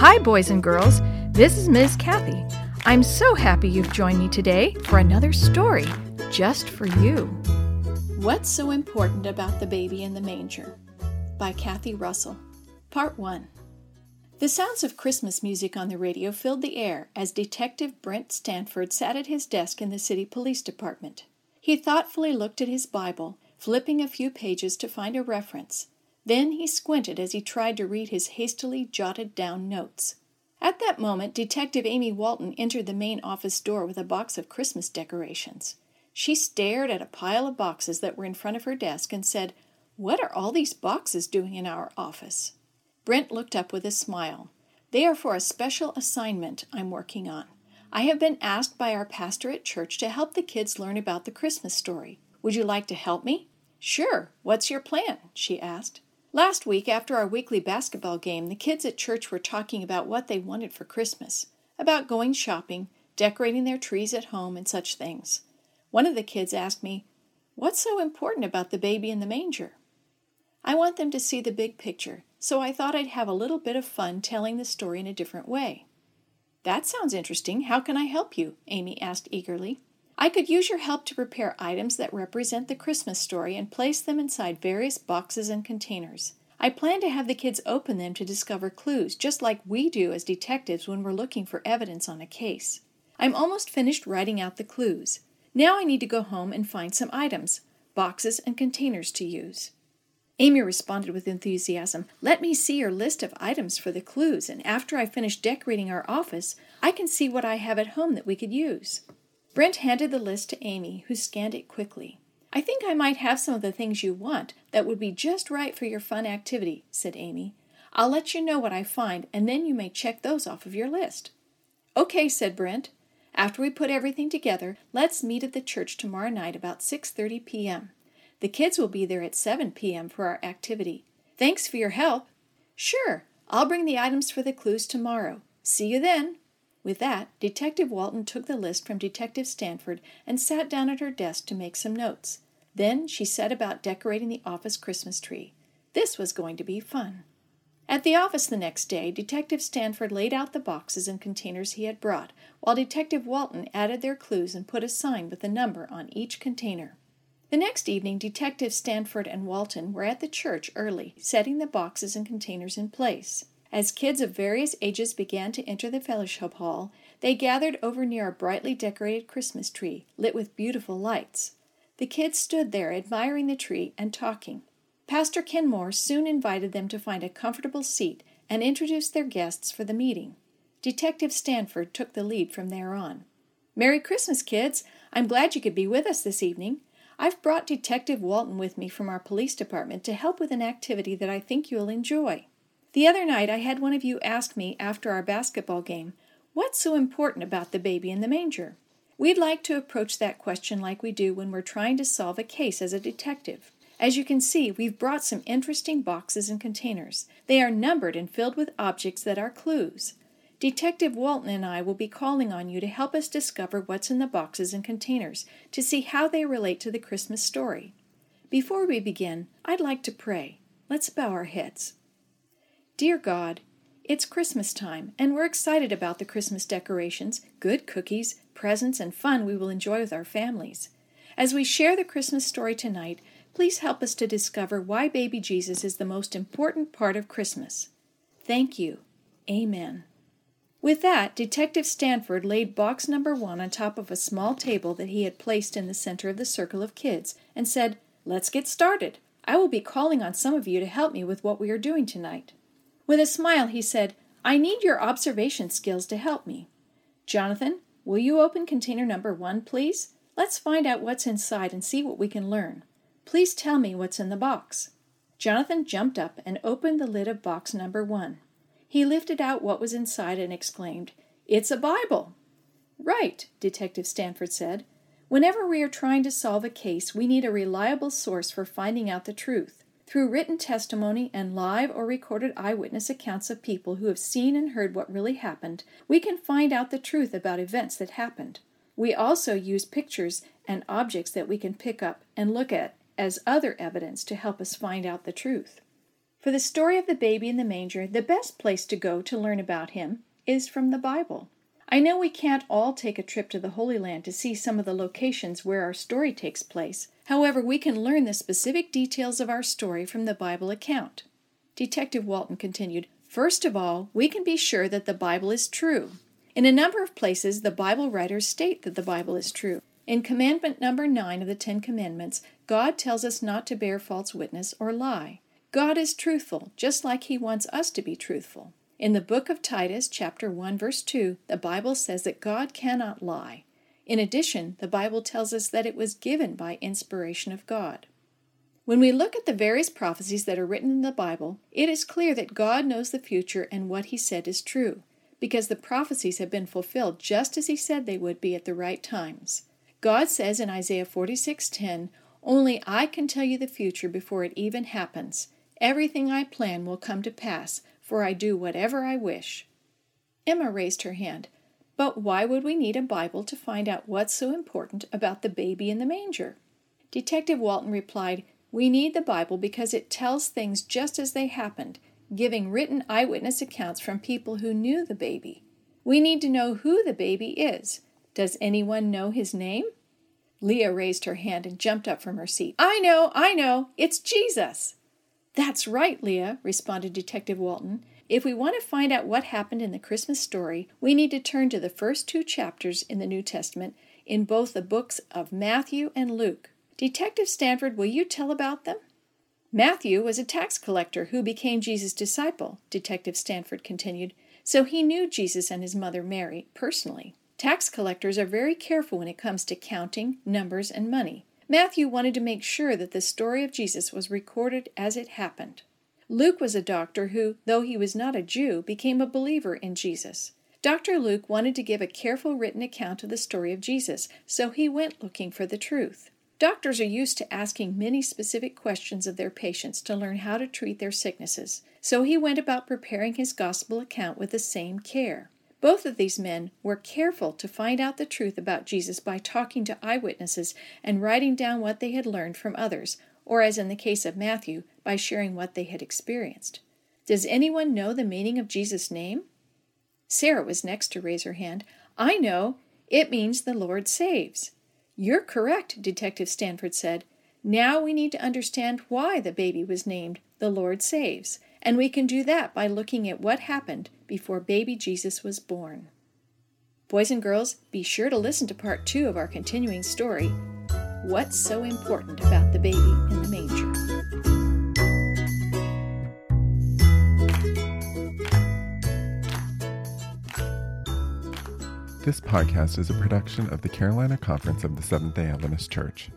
Hi, boys and girls. This is Ms. Kathy. I'm so happy you've joined me today for another story just for you. What's so important about the baby in the manger? By Kathy Russell. Part 1. The sounds of Christmas music on the radio filled the air as Detective Brent Stanford sat at his desk in the city police department. He thoughtfully looked at his Bible, flipping a few pages to find a reference. Then he squinted as he tried to read his hastily jotted down notes. At that moment, Detective Amy Walton entered the main office door with a box of Christmas decorations. She stared at a pile of boxes that were in front of her desk and said, What are all these boxes doing in our office? Brent looked up with a smile. They are for a special assignment I'm working on. I have been asked by our pastor at church to help the kids learn about the Christmas story. Would you like to help me? Sure. What's your plan? she asked. Last week, after our weekly basketball game, the kids at church were talking about what they wanted for Christmas, about going shopping, decorating their trees at home, and such things. One of the kids asked me, What's so important about the baby in the manger? I want them to see the big picture, so I thought I'd have a little bit of fun telling the story in a different way. That sounds interesting. How can I help you? Amy asked eagerly. I could use your help to prepare items that represent the Christmas story and place them inside various boxes and containers. I plan to have the kids open them to discover clues, just like we do as detectives when we're looking for evidence on a case. I'm almost finished writing out the clues. Now I need to go home and find some items, boxes, and containers to use. Amy responded with enthusiasm. Let me see your list of items for the clues, and after I finish decorating our office, I can see what I have at home that we could use. Brent handed the list to Amy, who scanned it quickly. I think I might have some of the things you want that would be just right for your fun activity, said Amy. I'll let you know what I find, and then you may check those off of your list. Okay, said Brent. After we put everything together, let's meet at the church tomorrow night about 6:30 p.m. The kids will be there at 7 p.m. for our activity. Thanks for your help. Sure, I'll bring the items for the clues tomorrow. See you then. With that, Detective Walton took the list from Detective Stanford and sat down at her desk to make some notes. Then she set about decorating the office Christmas tree. This was going to be fun. At the office the next day, Detective Stanford laid out the boxes and containers he had brought, while Detective Walton added their clues and put a sign with a number on each container. The next evening, Detectives Stanford and Walton were at the church early, setting the boxes and containers in place. As kids of various ages began to enter the fellowship hall, they gathered over near a brightly decorated Christmas tree, lit with beautiful lights. The kids stood there admiring the tree and talking. Pastor Kenmore soon invited them to find a comfortable seat and introduced their guests for the meeting. Detective Stanford took the lead from there on. Merry Christmas, kids! I'm glad you could be with us this evening. I've brought Detective Walton with me from our police department to help with an activity that I think you'll enjoy. The other night I had one of you ask me after our basketball game, What's so important about the baby in the manger? We'd like to approach that question like we do when we're trying to solve a case as a detective. As you can see, we've brought some interesting boxes and containers. They are numbered and filled with objects that are clues. Detective Walton and I will be calling on you to help us discover what's in the boxes and containers to see how they relate to the Christmas story. Before we begin, I'd like to pray. Let's bow our heads. Dear God, it's Christmas time, and we're excited about the Christmas decorations, good cookies, presents, and fun we will enjoy with our families. As we share the Christmas story tonight, please help us to discover why baby Jesus is the most important part of Christmas. Thank you. Amen. With that, Detective Stanford laid box number one on top of a small table that he had placed in the center of the circle of kids and said, Let's get started. I will be calling on some of you to help me with what we are doing tonight. With a smile, he said, I need your observation skills to help me. Jonathan, will you open container number one, please? Let's find out what's inside and see what we can learn. Please tell me what's in the box. Jonathan jumped up and opened the lid of box number one. He lifted out what was inside and exclaimed, It's a Bible! Right, Detective Stanford said. Whenever we are trying to solve a case, we need a reliable source for finding out the truth. Through written testimony and live or recorded eyewitness accounts of people who have seen and heard what really happened, we can find out the truth about events that happened. We also use pictures and objects that we can pick up and look at as other evidence to help us find out the truth. For the story of the baby in the manger, the best place to go to learn about him is from the Bible. I know we can't all take a trip to the Holy Land to see some of the locations where our story takes place. However, we can learn the specific details of our story from the Bible account. Detective Walton continued First of all, we can be sure that the Bible is true. In a number of places, the Bible writers state that the Bible is true. In commandment number 9 of the Ten Commandments, God tells us not to bear false witness or lie. God is truthful, just like He wants us to be truthful. In the book of Titus, chapter 1, verse 2, the Bible says that God cannot lie. In addition, the Bible tells us that it was given by inspiration of God. When we look at the various prophecies that are written in the Bible, it is clear that God knows the future and what He said is true, because the prophecies have been fulfilled just as He said they would be at the right times. God says in Isaiah 46:10, "Only I can tell you the future before it even happens. Everything I plan will come to pass, for I do whatever I wish." Emma raised her hand. But why would we need a Bible to find out what's so important about the baby in the manger? Detective Walton replied, we need the Bible because it tells things just as they happened, giving written eyewitness accounts from people who knew the baby. We need to know who the baby is. Does anyone know his name? Leah raised her hand and jumped up from her seat. I know, I know, it's Jesus. That's right, Leah, responded Detective Walton. If we want to find out what happened in the Christmas story, we need to turn to the first two chapters in the New Testament in both the books of Matthew and Luke. Detective Stanford, will you tell about them? Matthew was a tax collector who became Jesus' disciple, Detective Stanford continued, so he knew Jesus and his mother Mary personally. Tax collectors are very careful when it comes to counting, numbers, and money. Matthew wanted to make sure that the story of Jesus was recorded as it happened. Luke was a doctor who, though he was not a Jew, became a believer in Jesus. Dr. Luke wanted to give a careful written account of the story of Jesus, so he went looking for the truth. Doctors are used to asking many specific questions of their patients to learn how to treat their sicknesses, so he went about preparing his gospel account with the same care. Both of these men were careful to find out the truth about Jesus by talking to eyewitnesses and writing down what they had learned from others, or, as in the case of Matthew, by sharing what they had experienced. Does anyone know the meaning of Jesus' name? Sarah was next to raise her hand. I know. It means the Lord saves. You're correct, Detective Stanford said. Now we need to understand why the baby was named The Lord Saves, and we can do that by looking at what happened before baby Jesus was born. Boys and girls, be sure to listen to part two of our continuing story What's So Important About the Baby in the Manger? This podcast is a production of the Carolina Conference of the Seventh day Adventist Church.